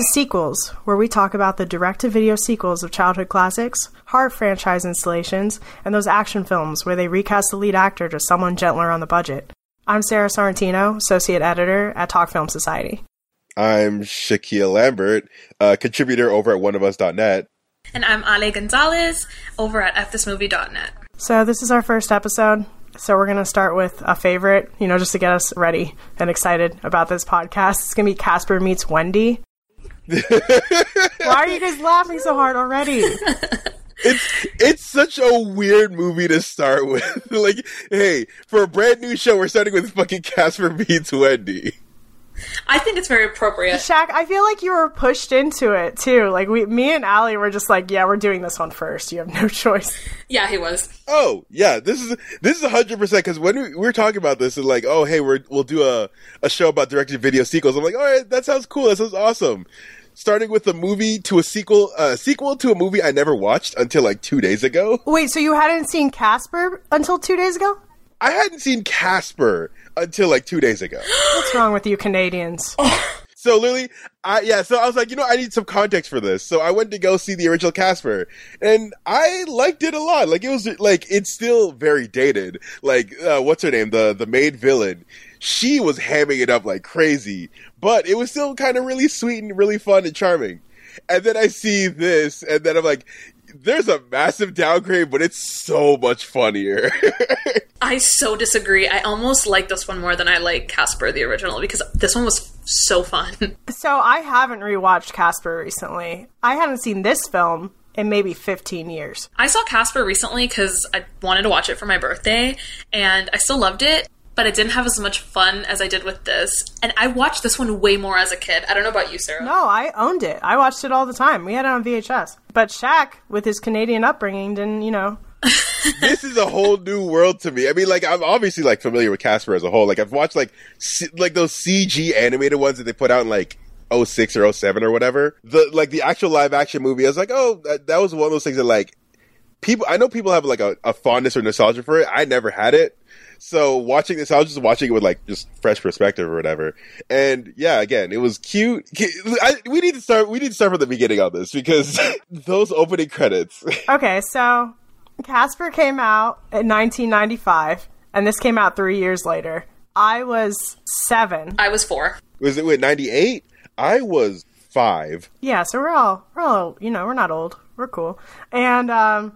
is Sequels, where we talk about the direct to video sequels of childhood classics, horror franchise installations, and those action films where they recast the lead actor to someone gentler on the budget. I'm Sara Sorrentino, Associate Editor at Talk Film Society. I'm Shaquille Lambert, a contributor over at oneofus.net. And I'm Ale Gonzalez over at fthismovie.net. So, this is our first episode. So, we're going to start with a favorite, you know, just to get us ready and excited about this podcast. It's going to be Casper Meets Wendy. Why are you guys laughing so hard already? it's it's such a weird movie to start with. like, hey, for a brand new show, we're starting with fucking Casper meets Wendy. I think it's very appropriate. Shak, I feel like you were pushed into it too. Like we, me and Ale were just like, yeah, we're doing this one first. You have no choice. Yeah, he was. Oh yeah, this is this is hundred percent because when we, we, were talking about this and like, oh hey, we're we'll do a a show about directed video sequels. I'm like, all right, that sounds cool. That sounds awesome starting with a movie to a sequel, uh, sequel to a movie I never watched until like two days ago. Wait, so you hadn't seen Casper until two days ago? I hadn't seen Casper until like two days ago. What's wrong with you Canadians? so literally, I yeah. So I was like, you know, I need some context for this. So I went to go see the original Casper, and I liked it a lot. Like it was like it's still very dated. Like uh, what's her name? The the main villain she was hamming it up like crazy, but it was still kind of really sweet and really fun and charming. And then I see this, and then I'm like, there's a massive downgrade, but it's so much funnier. I so disagree. I almost like this one more than I like Casper the original because this one was so fun. So I haven't rewatched Casper recently. I haven't seen this film in maybe 15 years. I saw Casper recently because I wanted to watch it for my birthday, and I still loved it but I didn't have as much fun as I did with this. And I watched this one way more as a kid. I don't know about you, Sara. No, I owned it. I watched it all the time. We had it on VHS. But Shak, with his Canadian upbringing, didn't, you know. this is a whole new world to me. I mean, like I'm obviously like familiar with Casper as a whole. Like I've watched like C- like those CG animated ones that they put out in like 06 or 07 or whatever. The like the actual live action movie. I was like, oh, that, that was one of those things that like people. I know people have like a, a fondness or nostalgia for it. I never had it. So watching this, I was just watching it with like just fresh perspective or whatever. And yeah, again, it was cute. I, we need to start. We need to start from the beginning on this because those opening credits. okay, so Casper came out in 1995, and this came out three years later. I was seven. I was four. Was it with 98? I was five. Yeah, so we're all we're all you know we're not old. We're cool. And um,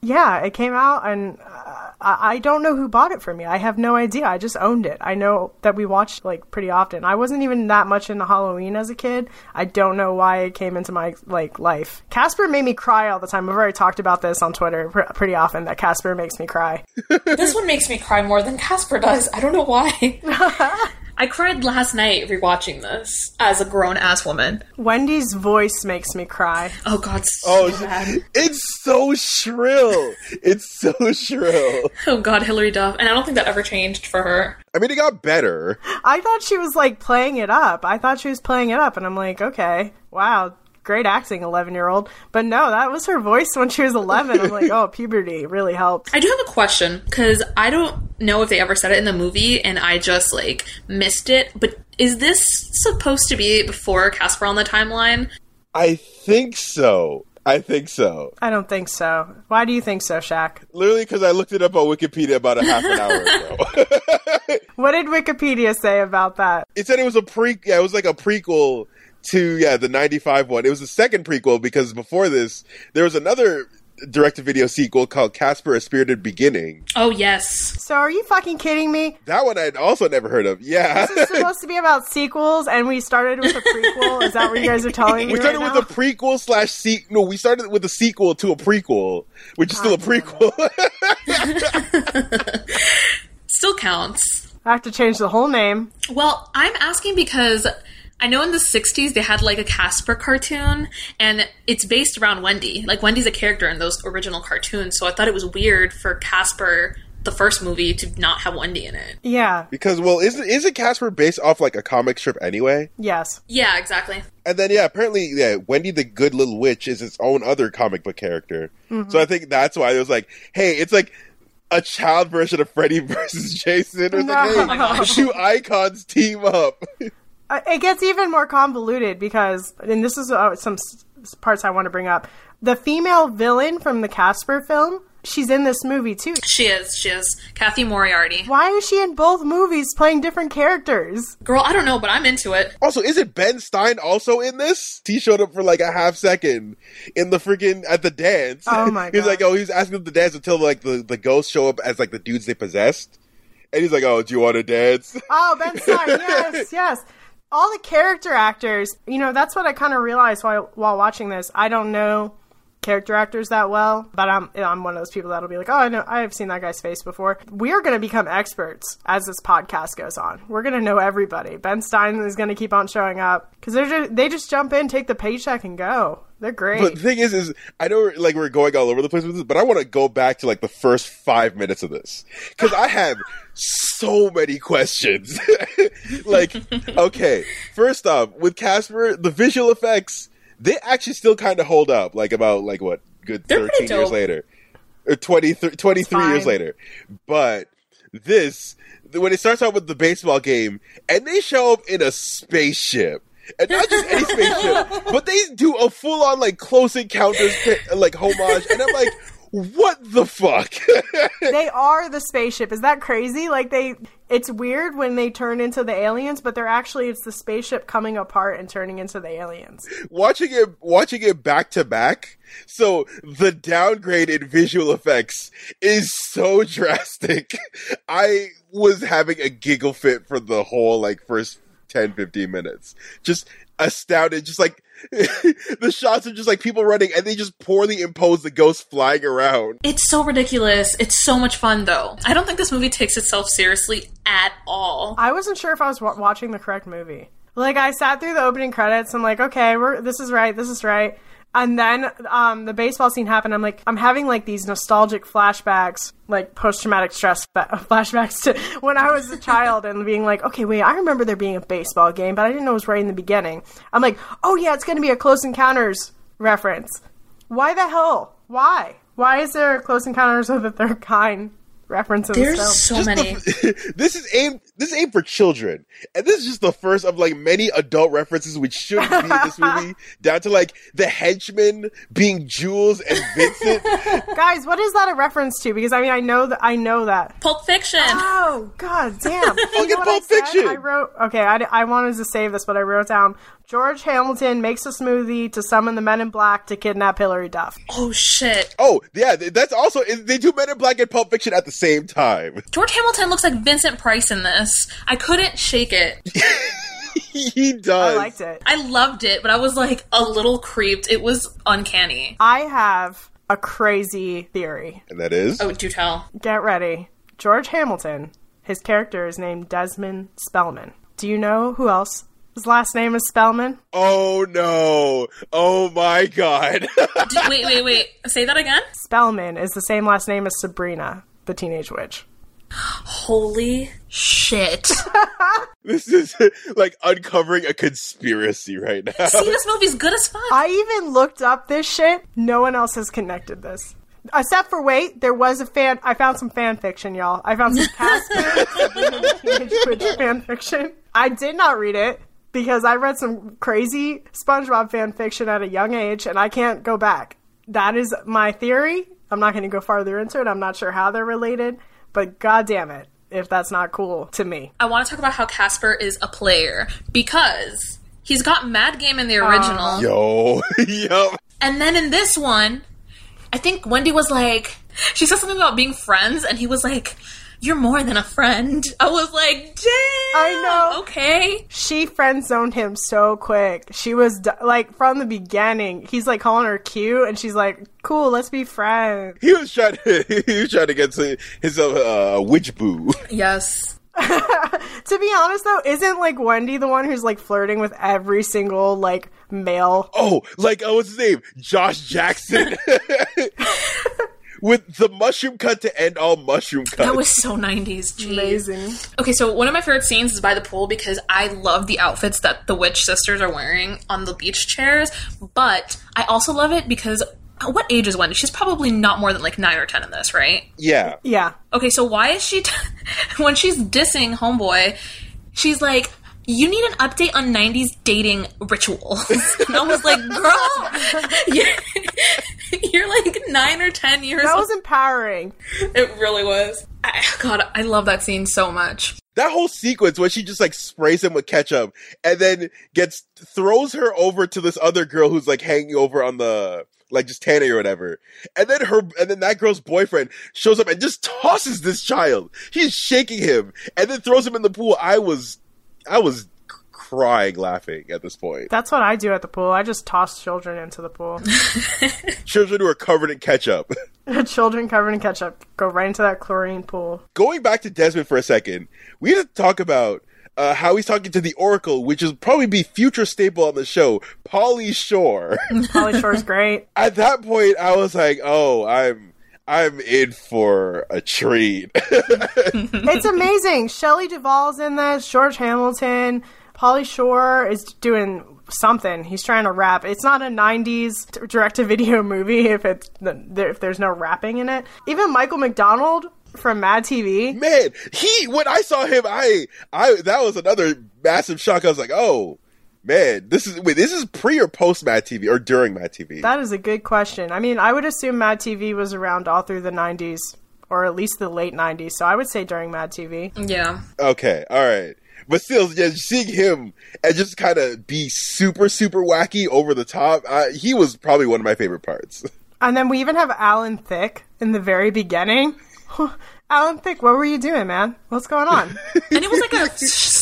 yeah, it came out, and uh, I, don't know who bought it for me. I have no idea. I just owned it. I know that we watched like pretty often. I wasn't even that much into Halloween as a kid. I don't know why it came into my like life. Casper made me cry all the time. I've already talked about this on Twitter pr- pretty often. That Casper makes me cry. this one makes me cry more than Casper does. I don't know why. I cried last night rewatching this as a grown ass woman. Wendy's voice makes me cry. Oh God, so oh, bad. it's so shrill. it's so shrill. Oh God, Hilary Duff, and I don't think that ever changed for her. I mean, it got better. I thought she was like playing it up. I thought she was playing it up, and I'm like, okay, wow, great acting, 11 year old. But no, that was her voice when she was 11. I'm like, oh, puberty really helped. I do have a question because I don't know if they ever said it in the movie and I just like missed it. But is this supposed to be before Casper on the timeline? I think so. I think so. I don't think so. Why do you think so, Shak? Literally because I looked it up on Wikipedia about a half an hour ago. what did Wikipedia say about that? It said it was a pre. Yeah, it was like a prequel to yeah the 95 one. It was the second prequel because before this there was another direct-to-video sequel called casper a spirited beginning. Oh yes. So are you fucking kidding me? That one i'd also never heard of. Yeah. This is supposed to be about sequels and we started with a prequel? Is that what you guys are telling me we started right with a prequel slash sequel no we started with a sequel to a prequel which is still a ah, prequel. Still counts. I have to change the whole name. Well i'm asking because I know in the 60s they had like a Casper cartoon and it's based around Wendy. Like Wendy's a character in those original cartoons, so I thought it was weird for Casper the first movie to not have Wendy in it. Yeah. Because well, isn't isn't Casper based off like a comic strip anyway? Yes. Yeah, exactly. And then yeah, apparently yeah, Wendy the Good Little Witch is its own other comic book character. Mm-hmm. So I think that's why it was like, hey, it's like a child version of Freddy versus Jason. Or no. like, hey, two icons team up. Uh, It gets even more convoluted because, and this is uh, some s- parts I want to bring up. The female villain from the Casper film, she's in this movie too. She is. She is. Cathy Moriarty. Why is she in both movies playing different characters? Girl, I don't know, but I'm into it. Also, isn't Ben Stein also in this? He showed up for like a half second in the freaking at the dance. Oh my god. he's like, oh, he's asking them to dance until like the the ghosts show up as like the dudes they possessed, and he's like, oh, do you want to dance? Oh, Ben Stein, yes, yes. All the character actors, you know, that's what I kind of realized while while watching this. I don't know character actors that well, but I'm I'm one of those people that'll be like, oh, I know, I've seen that guy's face before. We are going to become experts as this podcast goes on. We're going to know everybody. Ben Stein is going to keep on showing up because they're just, they just jump in, take the paycheck, and go. They're great. But the thing is, is I know like we're going all over the place with this, but I want to go back to like the first five minutes of this because I have so many questions. like, okay, first off, with Casper, the visual effects they actually still kind of hold up. Like about like what good They're thirteen years later, or 20, 23 years later. But this when it starts out with the baseball game and they show up in a spaceship. And not just any spaceship, but they do a full on like close encounters like homage, and I'm like, what the fuck? they are the spaceship. Is that crazy? Like they it's weird when they turn into the aliens, but they're actually it's the spaceship coming apart and turning into the aliens. watching it watching it back to back so the downgrade in visual effects is so drastic i was having a giggle fit for the whole like first 10 15 minutes just astounded just like the shots of just like people running and they just poorly impose the ghost flying around It's so ridiculous. It's so much fun, though. I don't think this movie takes itself seriously at all. I wasn't sure if I was wa- watching the correct movie. Like I sat through the opening credits. I'm like, okay, we're this is right, this is right. And then um, the baseball scene happened. I'm like, I'm having like these nostalgic flashbacks, like post traumatic stress fa- flashbacks to when I was a child and being like, okay, wait, I remember there being a baseball game, but I didn't know it was right in the beginning. I'm like, oh yeah, it's going to be a Close Encounters reference. Why the hell? Why? Why is there a Close Encounters of the Third Kind reference in the film? There's so Just many. the- this is aimed this is aimed for children and this is just the first of like many adult references which shouldn't be in this movie down to like the henchmen being jules and vincent Guys, what is that a reference to? Because I mean, I know that I know that. Pulp Fiction. Oh God, damn! You Fucking know what I Pulp? Fiction. I wrote. Okay, I, I wanted to save this, but I wrote down. George Hamilton makes a smoothie to summon the Men in Black to kidnap Hilary Duff. oh shit. Oh, yeah, that's also they do Men in Black and Pulp Fiction at the same time. George Hamilton looks like Vincent Price in this. I couldn't shake it. he does. I liked it. I loved it, but I was like a little creeped. It was uncanny. I have a crazy theory. And that is Oh, do tell. Get ready. George Hamilton. His character is named Desmond Spellman. Do you know who else? His last name is Spellman. Oh no. Oh my god. D- wait, wait, wait. Say that again? Spellman is the same last name as Sabrina, the teenage witch. Holy shit. this is like uncovering a conspiracy right now. See, this movie's good as fuck. I even looked up this shit. No one else has connected this. Except for wait, there was a fan. I found some fan fiction, y'all. I found some Casper Sabrina Teenage Witch fan fiction. I did not read it because I read some crazy SpongeBob fan fiction at a young age, and I can't go back. That is my theory. I'm not going to go farther into it. I'm not sure how they're related, but god damn it, if that's not cool to me. I want to talk about how Casper is a player because he's got Mad Game in the original. Yo. yup. And then in this one, I think Wendy was like, she said something about being friends, and he was like, You're more than a friend. I was like, Damn. I know. Okay. she friend zoned him so quick. She was like from the beginning. He's like calling her cute, and she's like, "Cool, let's be friends." He was trying to he was trying to get to his uh, uh, witch boo. Yes. To be honest, though, isn't like Wendy the one who's like flirting with every single like male? Oh, like oh, what's his name? Josh Jackson. With the mushroom cut to end all mushroom cuts. That was so 90s. Jeez. Amazing. Okay, so one of my favorite scenes is by the pool because I love the outfits that the witch sisters are wearing on the beach chairs, but I also love it because uh, what age is Wendy? She's probably not more than like 9 or 10 in this, right? yeah. Yeah. Okay, so why is she when she's dissing homeboy, she's like you need an update on 90s dating rituals. And I was like, girl, you're, you're like nine or 10 years That old. was empowering. It really was. I, God, I love that scene so much. That whole sequence when she just like sprays him with ketchup and then gets throws her over to this other girl who's like hanging over on the like just tanning or whatever. And then her and then that girl's boyfriend shows up and just tosses this child. He's shaking him and then throws him in the pool. I was I was crying laughing at this point. That's what I do at the pool. I just toss children into the pool. Children who are covered in ketchup. children covered in ketchup go right into that chlorine pool. Going back to Desmond for a second, we have to talk about uh, how he's talking to the Oracle, which is probably be future staple on the show, Pauly Shore. Pauly Shore's great. At that point, I was like, "Oh, I'm I'm in for a treat." It's amazing. Shelley Duvall's in this. George Hamilton. Pauly Shore is doing something. He's trying to rap. It's not a '90s direct-to-video movie if it's if there's no rapping in it. Even Michael McDonald from Mad TV. Man, he when I saw him, I I that was another massive shock. I was like, "Oh, man, this is wait, this is pre or post Mad TV or during Mad TV?" That is a good question. I mean, I would assume Mad TV was around all through the '90s, or at least the late '90s. So I would say during Mad TV. Yeah. Okay, all right. But still, yeah, seeing him and just kind of be super, super wacky over the top, uh, he was probably one of my favorite parts. And then we even have Alan Thicke in the very beginning. Alan Thicke, what were you doing, man? What's going on? And it was like a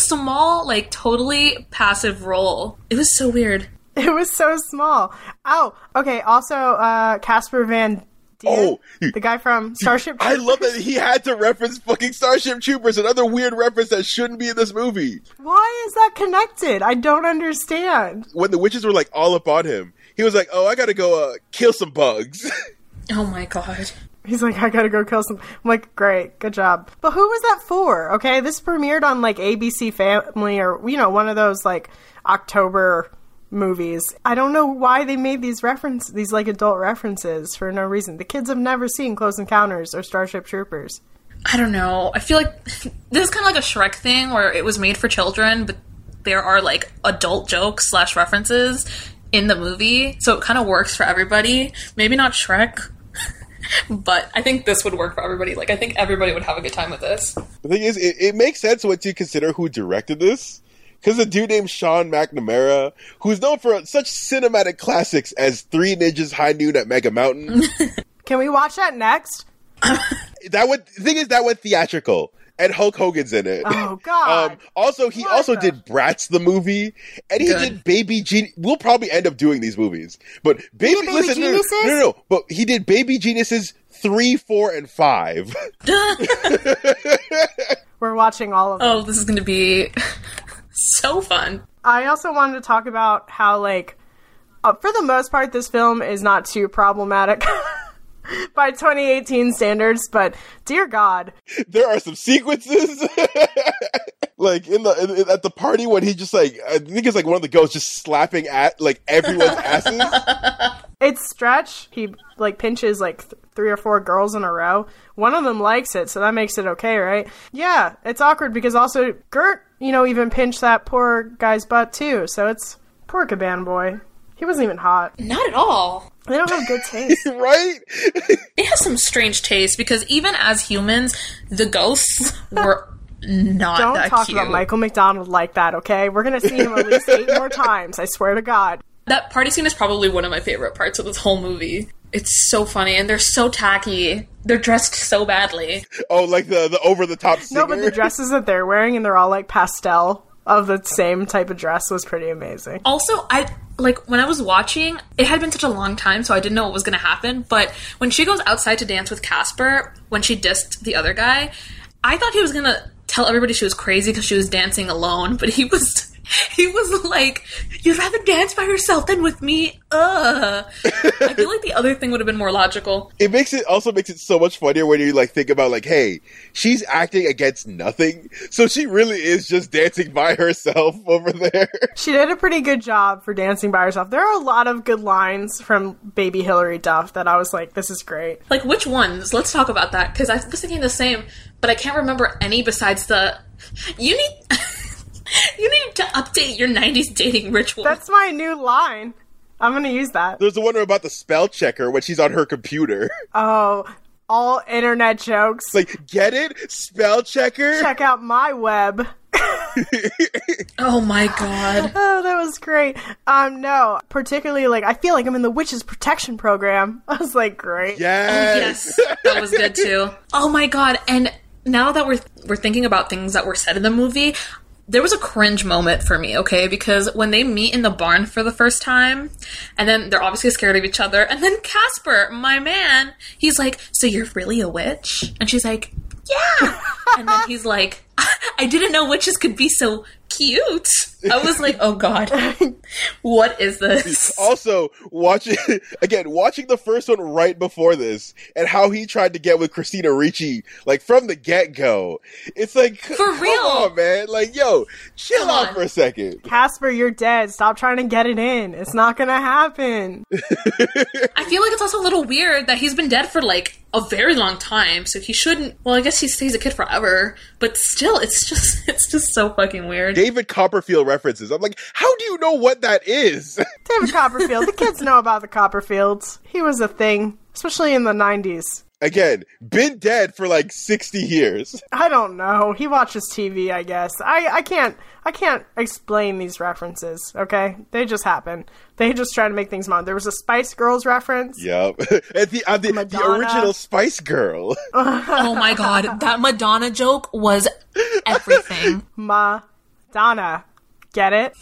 small, like totally passive role. It was so weird. it was so small. Oh, okay. Also, uh, Casper Van Dien, Oh, the guy from Starship. I love that he had to reference fucking Starship Troopers, another weird reference that shouldn't be in this movie. Why is that connected? I don't understand. When the witches were like all up on him, he was like, "Oh, I gotta go uh, kill some bugs." Oh my god. He's like, I gotta go kill some. I'm like, great, good job. But who was that for? Okay, this premiered on like ABC Family or you know one of those like October movies. I don't know why they made these reference these like adult references for no reason. The kids have never seen Close Encounters or Starship Troopers. I don't know. I feel like this is kind of like a Shrek thing where it was made for children, but there are like adult jokes slash references in the movie, so it kind of works for everybody. Maybe not Shrek, but I think this would work for everybody. Like, I think everybody would have a good time with this. the thing is, it, it makes sense once you consider who directed this. Because a dude named Sean McNamara, who's known for such cinematic classics as Three Ninjas High Noon at Mega Mountain, Can we watch that next? that went. The thing is, that went theatrical, and Hulk Hogan's in it. Oh, God. Um, also, he What also the- did Bratz the movie, and he Good. did Baby Genius. We'll probably end up doing these movies, but Baby, Baby listen, no, no, Geniuses? no, no, no, but he did Baby Geniuses three, four, and five. We're watching all of them. Oh, this is going to be so fun. I also wanted to talk about how, like, uh, for the most part, this film is not too problematic by 2018 standards, but dear God, there are some sequences, like in the in, at the party when he just like I think it's like one of the ghosts just slapping at like everyone's asses. it's Stretch. He, like, pinches, like, th- three or four girls in a row. One of them likes it, so that makes it okay, right? Yeah, it's awkward because also Gert, you know, even pinched that poor guy's butt, too, so it's poor Caban boy. He wasn't even hot. Not at all. They don't have good taste. right? It has some strange taste because even as humans, the ghosts were not Don't that talk cute. about Michael McDonald like that, okay? We're gonna see him at least eight more times. I swear to God. That party scene is probably one of my favorite parts of this whole movie. It's so funny and they're so tacky. They're dressed so badly. Oh, like the the over the top. No, but the dresses that they're wearing and they're all like pastel of the same type of dress was pretty amazing. Also, I like when I was watching, it had been such a long time, so I didn't know what was going to happen. But when she goes outside to dance with Casper, when she dissed the other guy, I thought he was going to tell everybody she was crazy because she was dancing alone. But he was, he was like, "You'd rather dance by yourself than with me." Ugh. I feel like the other thing would have been more logical. it makes it also makes it so much funnier when you like think about like, hey, she's acting against nothing, so she really is just dancing by herself over there. She did a pretty good job for dancing by herself. There are a lot of good lines from baby Hilary Duff that I was like, this is great. Like which ones? Let's talk about that because I was thinking the same, but I can't remember any besides the. You need. You need to update your 90s dating ritual. That's my new line. I'm gonna use that. There's the one about the spell checker when she's on her computer. Oh, all internet jokes. like, get it? Spell checker? Check out my web. oh my god. Oh, that was great. Um, no, particularly like I feel like I'm in the witches protection program. I was like, great. Yes. Yes, that was good too. Oh my god! And now that we're we're thinking about things that were said in the movie, there was a cringe moment for me. Okay, because when they meet in the barn for the first time, and then they're obviously scared of each other, and then Casper, my man, he's like, "So you're really a witch?" And she's like, "Yeah." and then he's like, "I didn't know witches could be so." Cute. I was like, oh god, what is this? Also, watching again, watching the first one right before this, and how he tried to get with Christina Ricci, like from the get go. It's like, for real. on, man. Like, yo, chill Come out on. for a second. Casper, you're dead. Stop trying to get it in. It's not gonna happen. I feel like it's also a little weird that he's been dead for like a very long time, so he shouldn't. Well, I guess he stays a kid forever, but still, it's just it's just so fucking weird. David Copperfield references. I'm like, how do you know what that is? David Copperfield. the kids know about the Copperfields. He was a thing, especially in the 90s. Again, been dead for like 60 years. I don't know. He watches TV, I guess. I, I can't I can't explain these references, okay? They just happen. They just try to make things modern. There was a Spice Girls reference. Yep. and the, uh, the, the original Spice Girl. oh my god, that Madonna joke was everything. Madonna. Get it?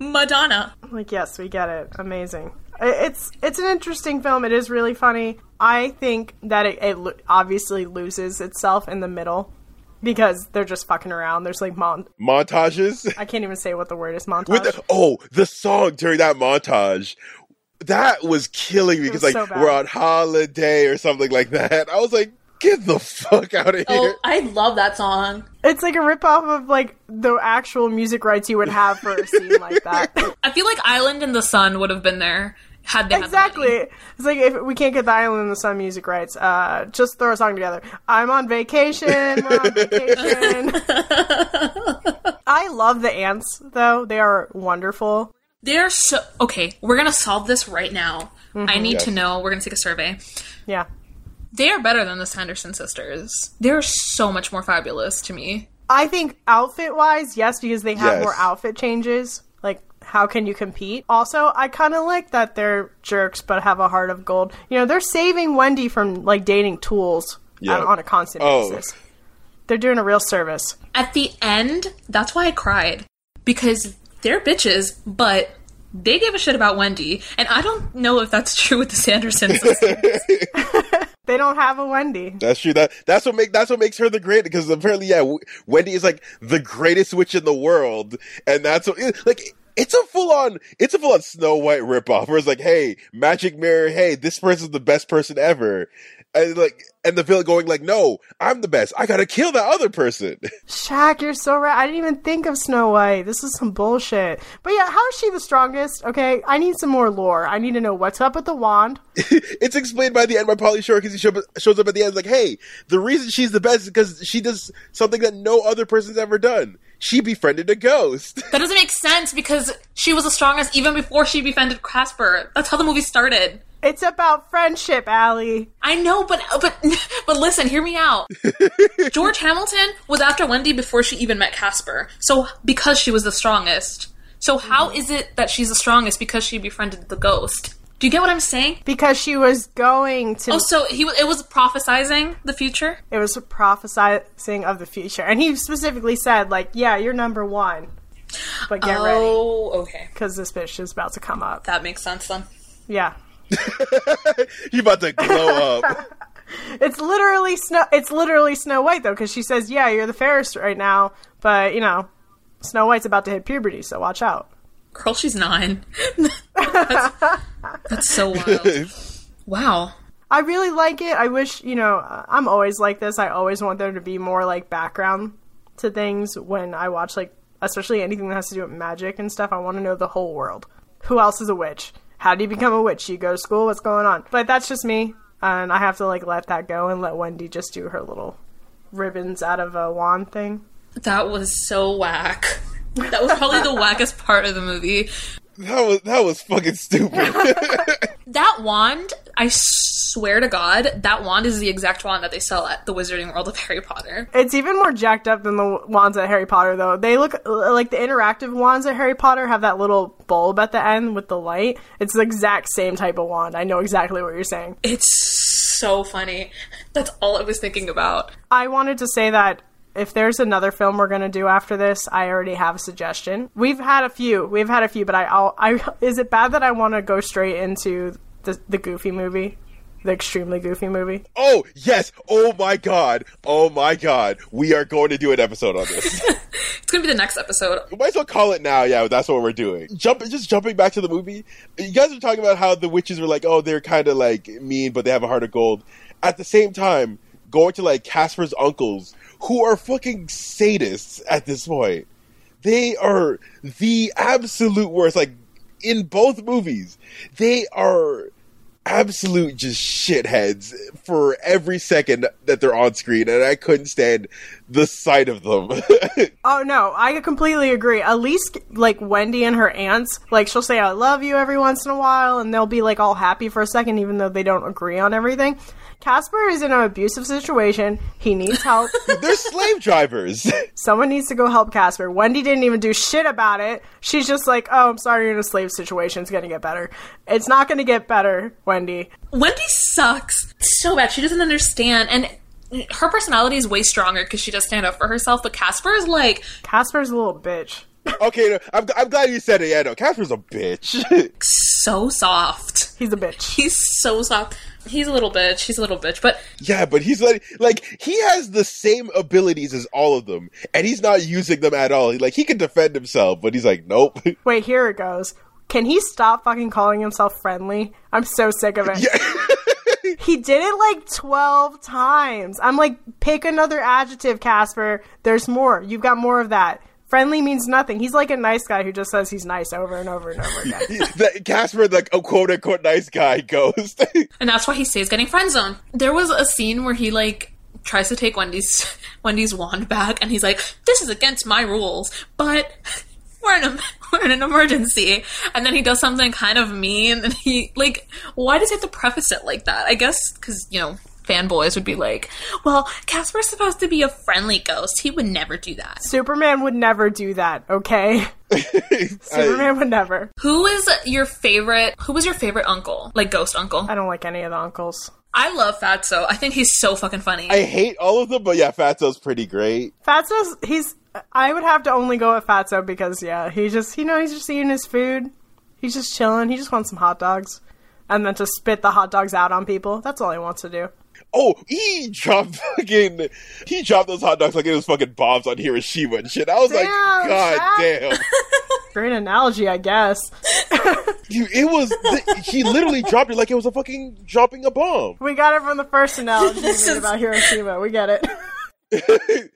Madonna. Like yes, we get it. Amazing. I- It's it's an interesting film. It is really funny. I think that it, it lo- obviously loses itself in the middle because they're just fucking around. There's like mon. Montages. I can't even say what the word is. Montage. With the, oh, the song during that montage. That was killing me because like so we're on holiday or something like that. I was like, get the fuck out of Oh, here. I love that song. It's like a ripoff of like the actual music rights you would have for a scene like that. I feel like Island in the Sun would have been there had they had the exactly. money. It's like if we can't get the Island in the Sun music rights, uh, just throw a song together. I'm on vacation. We're on vacation. I love the ants though. They are wonderful. They're so okay. We're gonna solve this right now. I need to know. We're gonna take a survey. Yeah. They are better than the Sanderson sisters. They're so much more fabulous to me. I think outfit wise, yes, because they have Yes. more outfit changes. Like, how can you compete? Also, I kind of like that they're jerks but have a heart of gold. You know, they're saving Wendy from like dating tools Yeah. on, on a constant Oh. basis. They're doing a real service. At the end, that's why I cried because they're bitches, but they give a shit about Wendy, and I don't know if that's true with the Sanderson sisters. They don't have a Wendy. That's true. That that's what make that's what makes her the great because apparently, yeah, w- Wendy is like the greatest witch in the world, and that's what like. It's a full on, it's a full on Snow White ripoff. Where it's like, hey, magic mirror, hey, this person's the best person ever, and like, and the villain going like, no, I'm the best. I gotta kill that other person. Shak, you're so right. I didn't even think of Snow White. This is some bullshit. But yeah, how is she the strongest? Okay, I need some more lore. I need to know what's up with the wand. it's explained by the end by Pauly Shore because he show, shows up at the end like, hey, the reason she's the best is because she does something that no other person's ever done. She befriended a ghost. that doesn't make sense because she was the strongest even before she befriended Casper. That's how the movie started. It's about friendship, Ale. I know, but but but listen, hear me out. George Hamilton was after Wendy before she even met Casper. So because she was the strongest. So how is it that she's the strongest because she befriended the ghost? Do you get what I'm saying? Because she was going to. Oh, so he wa- it was prophesizing the future. it was prophesying of the future. And he specifically said, like, yeah, you're number one. But get ready. oh, okay, Because this bitch is about to come up. that makes sense then. Yeah. you about to glow up. It's literally Snow. It's literally Snow White though, because she says, "Yeah, you're the fairest right now," but you know, Snow White's about to hit puberty, so watch out. Girl, she's nine. that's, that's so wild. Wow. I really like it. I wish, you know, I'm always like this. I always want there to be more like background to things when I watch like, especially anything that has to do with magic and stuff. I want to know the whole world. Who else is a witch? How do you become a witch? You go to school. What's going on? But that's just me, and I have to like let that go and let Wendy just do her little ribbons out of a wand thing. That was so whack. That was probably the wackest part of the movie. That was that was fucking stupid. That wand, I swear to God, that wand is the exact wand that they sell at the Wizarding World of Harry Potter. It's even more jacked up than the wands at Harry Potter, though. They look like the interactive wands at Harry Potter have that little bulb at the end with the light. It's the exact same type of wand. I know exactly what you're saying. It's so funny. That's all I was thinking about. I wanted to say that if there's another film we're gonna do after this, I already have a suggestion. We've had a few. We've had a few, but I, I'll, I is it bad that I want to go straight into the the Goofy movie, the extremely Goofy movie? oh yes! Oh my god! Oh my god! We are going to do an episode on this. It's gonna be the next episode. We might as well call it now. Yeah, that's what we're doing. Jump, just jumping back to the movie. You guys were talking about how the witches were like, oh, they're kind of like mean, but they have a heart of gold. At the same time, going to like Casper's uncles, who are fucking sadists at this point. They are the absolute worst. Like in both movies, they are absolute just shitheads for every second that they're on screen, and I couldn't stand the sight of them. Oh no, I completely agree. At least like Wendy and her aunts, like she'll say "I love you" every once in a while, and they'll be like all happy for a second, even though they don't agree on everything. Casper is in an abusive situation. He needs help. they're slave drivers. Someone needs to go help Casper. Wendy didn't even do shit about it. She's just like, "Oh, I'm sorry, you're in a slave situation. It's gonna get better." It's not gonna get better, Wendy. Wendy sucks so bad. She doesn't understand, and her personality is way stronger because she does stand up for herself. But Casper is like Casper's a little bitch. Okay, no, I'm, I'm glad you said it. Yeah, no, Casper's a bitch. so soft. He's a bitch. He's so soft. He's a little bitch. He's a little bitch, but yeah, but he's like, like he has the same abilities as all of them, and he's not using them at all. Like he can defend himself, but he's like, nope. Wait, here it goes. Can he stop fucking calling himself friendly? I'm so sick of it. Yeah. He did it like 12 times. I'm like, pick another adjective, Casper. There's more. You've got more of that. Friendly means nothing. He's like a nice guy who just says he's nice over and over and over again. the, Casper, like a quote unquote nice guy, ghost. and that's why he stays getting friend zoned. There was a scene where he like tries to take Wendy's Wendy's wand back, and he's like, "This is against my rules," but. We're in, a, we're in an emergency. And then he does something kind of mean. And he, like, why does he have to preface it like that? I guess because, you know, fanboys would be like, well, Casper's supposed to be a friendly ghost. He would never do that. Superman would never do that, okay? Superman would never. Who is your favorite? Who was your favorite uncle? Like ghost uncle? I don't like any of the uncles. I love Fatso. I think he's so fucking funny. I hate all of them, but yeah, Fatso's pretty great. Fatso's he's. I would have to only go with Fatso because yeah, he just you know he's just eating his food. He's just chilling. He just wants some hot dogs, and then to spit the hot dogs out on people. That's all he wants to do. Oh, he dropped fucking. He dropped those hot dogs like it was fucking bombs on Hiroshima and shit. I was like, God Shak." damn. Great analogy, I guess. Dude, it was. The, he literally dropped it like it was a fucking dropping a bomb. We got it from the first analogy you This made is- about Hiroshima. We get it.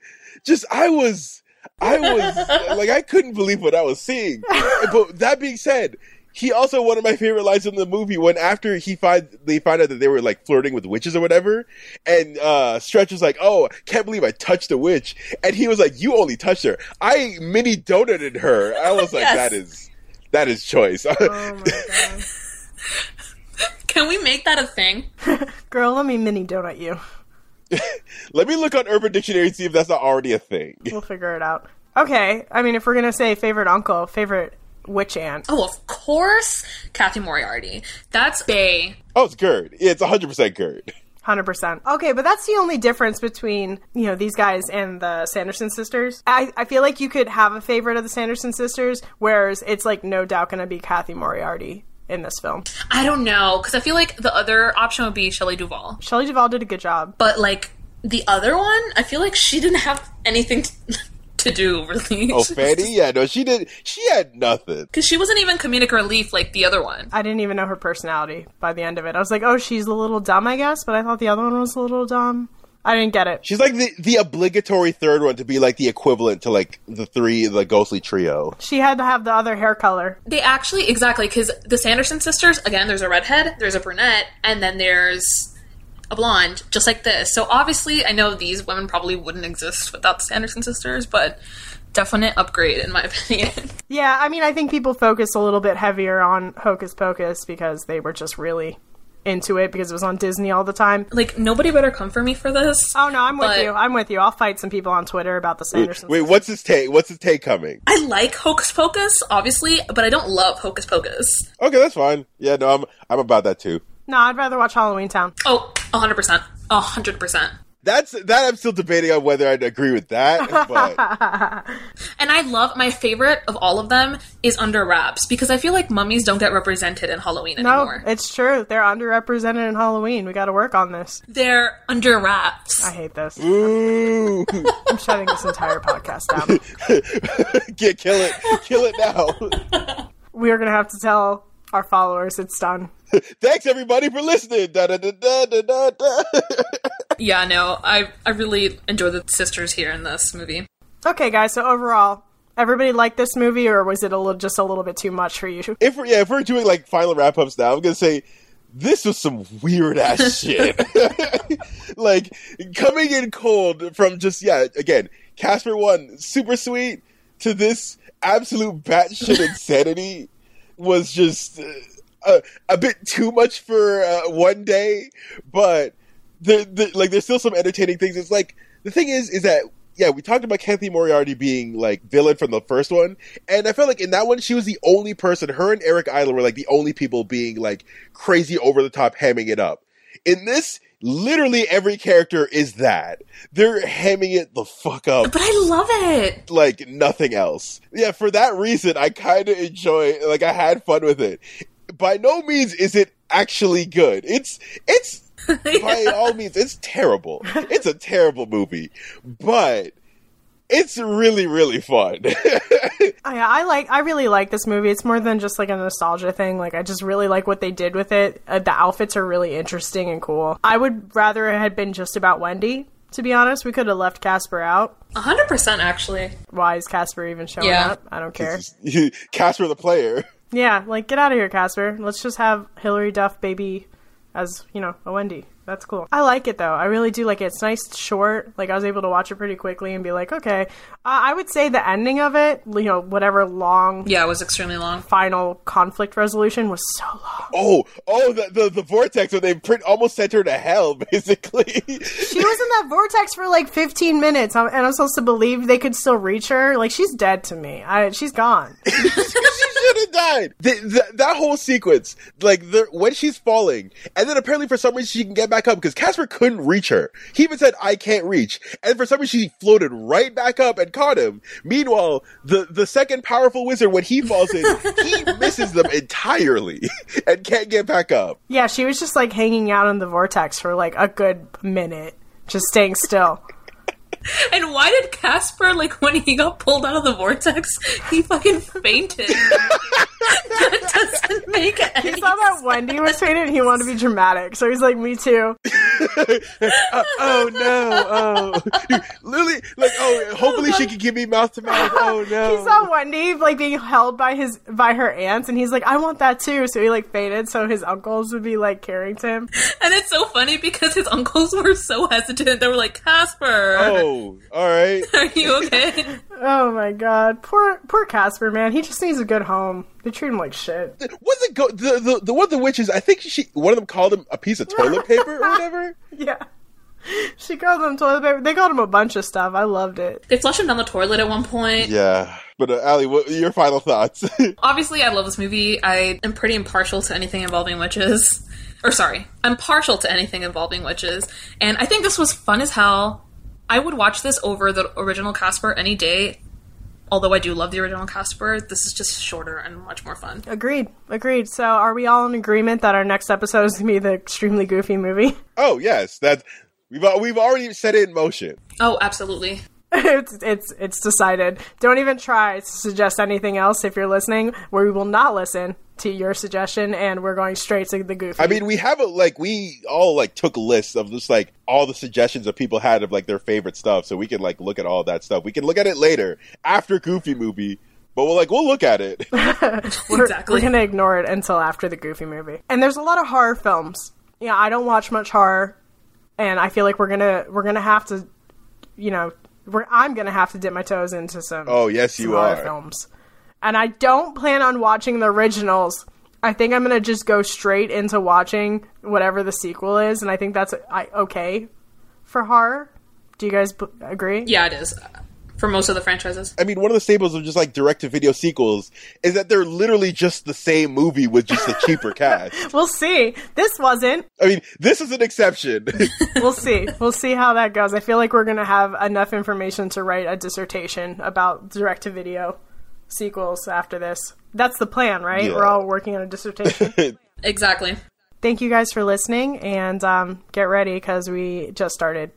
Just, I was. I was. Like, I couldn't believe what I was seeing. But that being said, he also one of my favorite lines in the movie when after he find they find out that they were like flirting with witches or whatever, and uh Stretch was like, "Oh, can't believe I touched a witch," and he was like, "You only touched her. I mini donuted her." I was like, Yes. "That is that is choice." Oh my god. Can we make that a thing? Girl, let me mini donut you. Let me look on Urban Dictionary and see if that's not already a thing. We'll figure it out. Okay, I mean, if we're gonna say favorite uncle, favorite witch aunt. Oh, of course, Cathy Moriarty. That's Bay. Oh, it's Gert. Yeah, it's 100% Gert. Hundred percent. Okay, but that's the only difference between you know these guys and the Sanderson sisters. I, I feel like you could have a favorite of the Sanderson sisters, whereas it's like no doubt going to be Cathy Moriarty in this film. I don't know because I feel like the other option would be Shelley Duvall, Shelley Duvall did a good job. but like the other one, I feel like she didn't have anything to, to do really. Oh, Fanny? Yeah, no, she did. She had nothing. because she wasn't even comedic relief like the other one. I didn't even know her personality by the end of it. I was like, oh, she's a little dumb, I guess, but I thought the other one was a little dumb. I didn't get it. She's like the, the obligatory third one to be like the equivalent to like the three, the ghostly trio. She had to have the other hair color. They actually exactly because the Sanderson sisters again. There's a redhead, there's a brunette, and then there's a blonde, just like this. So obviously, I know these women probably wouldn't exist without the Sanderson sisters, but definite upgrade in my opinion. Yeah, I mean, I think people focus a little bit heavier on Hocus Pocus because they were just really into it because it was on Disney all the time. like nobody better come for me for this. Oh no, I'm with you. I'm with you. I'll fight some people on Twitter about the Sanderson. Wait, what's his take? What's his take coming? I like Hocus Pocus, obviously, but I don't love Hocus Pocus. Okay, that's fine. Yeah, no, I'm I'm about that too. No, I'd rather watch Halloween Town. Oh, 100%. 100%. That's that. I'm still debating on whether I'd agree with that. But And I love my favorite of all of them is Under Wraps because I feel like mummies don't get represented in Halloween No, anymore. it's true. They're underrepresented in Halloween. We got to work on this. They're under wraps. I hate this. ooh, I'm shutting this entire podcast down. get kill it, kill it now. We are going to have to tell our followers it's done. Thanks everybody for listening. Da, da, da, da, da, da, da. Yeah, no, I I really enjoy the sisters here in this movie. Okay, guys. So overall, everybody liked this movie, or was it a little, just a little bit too much for you? if we're yeah, if we're doing like final wrap ups now, I'm gonna say this was some weird ass shit. like coming in cold from just yeah, again, Casper one super sweet to this absolute batshit insanity was just uh, a, a bit too much for uh, one day, but the, the like there's still some entertaining things. It's like the thing is is that yeah, we talked about Cathy Moriarty being like villain from the first one, and I felt like in that one she was the only person. Her and Eric Idle were like the only people being like crazy over the top, hamming it up. In this, literally every character is that they're hamming it the fuck up But I love it. like nothing else. Yeah, for that reason, I kind of enjoy. Like, I had fun with it. By no means is it actually good. It's it's by all means it's terrible. It's a terrible movie, but it's really really fun. Oh, yeah, I like. I really like this movie. It's more than just like a nostalgia thing. Like, I just really like what they did with it. Uh, the outfits are really interesting and cool. I would rather it had been just about Wendy. To be honest, we could have left Casper out. 100% actually. Why is Casper even showing Yeah. up? I don't care. Casper the player. Yeah, like get out of here, Casper. Let's just have Hilary Duff baby as you know a Wendy. That's cool. I like it though. I really do like it. It's nice, short. Like I was able to watch it pretty quickly and be like, okay. Uh, I would say the ending of it, you know, whatever long Yeah, it was extremely long. final conflict resolution was so long. Oh, oh, the the, the vortex where they print almost sent her to hell, basically. She was in that vortex for like 15 minutes, and I'm supposed to believe they could still reach her. Like she's dead to me. I, she's gone. have died. The, the, that whole sequence, like the, when she's falling, and then apparently for some reason she can get back up because Casper couldn't reach her. He even said, "I can't reach," and for some reason she floated right back up and caught him. Meanwhile, the the second powerful wizard, when he falls in, he misses them entirely and can't get back up. Yeah, she was just like hanging out in the vortex for like a good minute, just staying still. And why did Casper, like, when he got pulled out of the vortex, he fucking fainted? that doesn't make any He saw that Wendy was fainted and he wanted to be dramatic, so he's like, me too. Uh, oh no! Oh, Lily, like, oh, hopefully she can give me mouth to mouth. Oh no! He saw Wendy like being held by his by her aunts, and he's like, I want that too. So he like fainted, so his uncles would be like carrying to him. And it's so funny because his uncles were so hesitant. They were like, Casper, Oh, all right. are you okay? Oh my god, poor poor Casper, man. He just needs a good home. They treat him like shit. Was it go the, the the one of the witches? I think she one of them called him a piece of toilet paper or whatever. Yeah. She called them toilet paper. They called him a bunch of stuff. I loved it. they flushed him down the toilet at one point. Yeah, but uh, Ale, what your final thoughts? Obviously, I love this movie. I am pretty impartial to anything involving witches. Or, sorry, I'm partial to anything involving witches. And I think this was fun as hell. I would watch this over the original Casper any day. Although I do love the original Casper, this is just shorter and much more fun. Agreed. Agreed. So are we all in agreement that our next episode is gonna be the extremely goofy movie? oh yes, that's we've we've already set it in motion. Oh, absolutely. it's it's it's decided. Don't even try to suggest anything else if you're listening. We will not listen to your suggestion, and we're going straight to the goofy. I mean, we have a like we all like took lists of just like all the suggestions that people had of like their favorite stuff, so we can like look at all that stuff. We can look at it later after Goofy movie, but we're like we'll look at it. we're, exactly. we're gonna ignore it until after the goofy movie. And there's a lot of horror films. Yeah, I don't watch much horror. and I feel like we're gonna we're gonna have to, you know, we're, I'm gonna have to dip my toes into some. Oh, yes, you horror are. films, and I don't plan on watching the originals. I think I'm gonna just go straight into watching whatever the sequel is, and I think that's I, okay for horror. Do you guys b- agree? Yeah, it is for most of the franchises. I mean, one of the staples of just like direct to video sequels is that they're literally just the same movie with just a cheaper cast. We'll see. This wasn't. I mean, this is an exception. We'll see. We'll see how that goes. I feel like we're gonna have enough information to write a dissertation about direct to video sequels after this. That's the plan, right? Yeah. We're all working on a dissertation. Exactly. Thank you guys for listening, and um, get ready because we just started.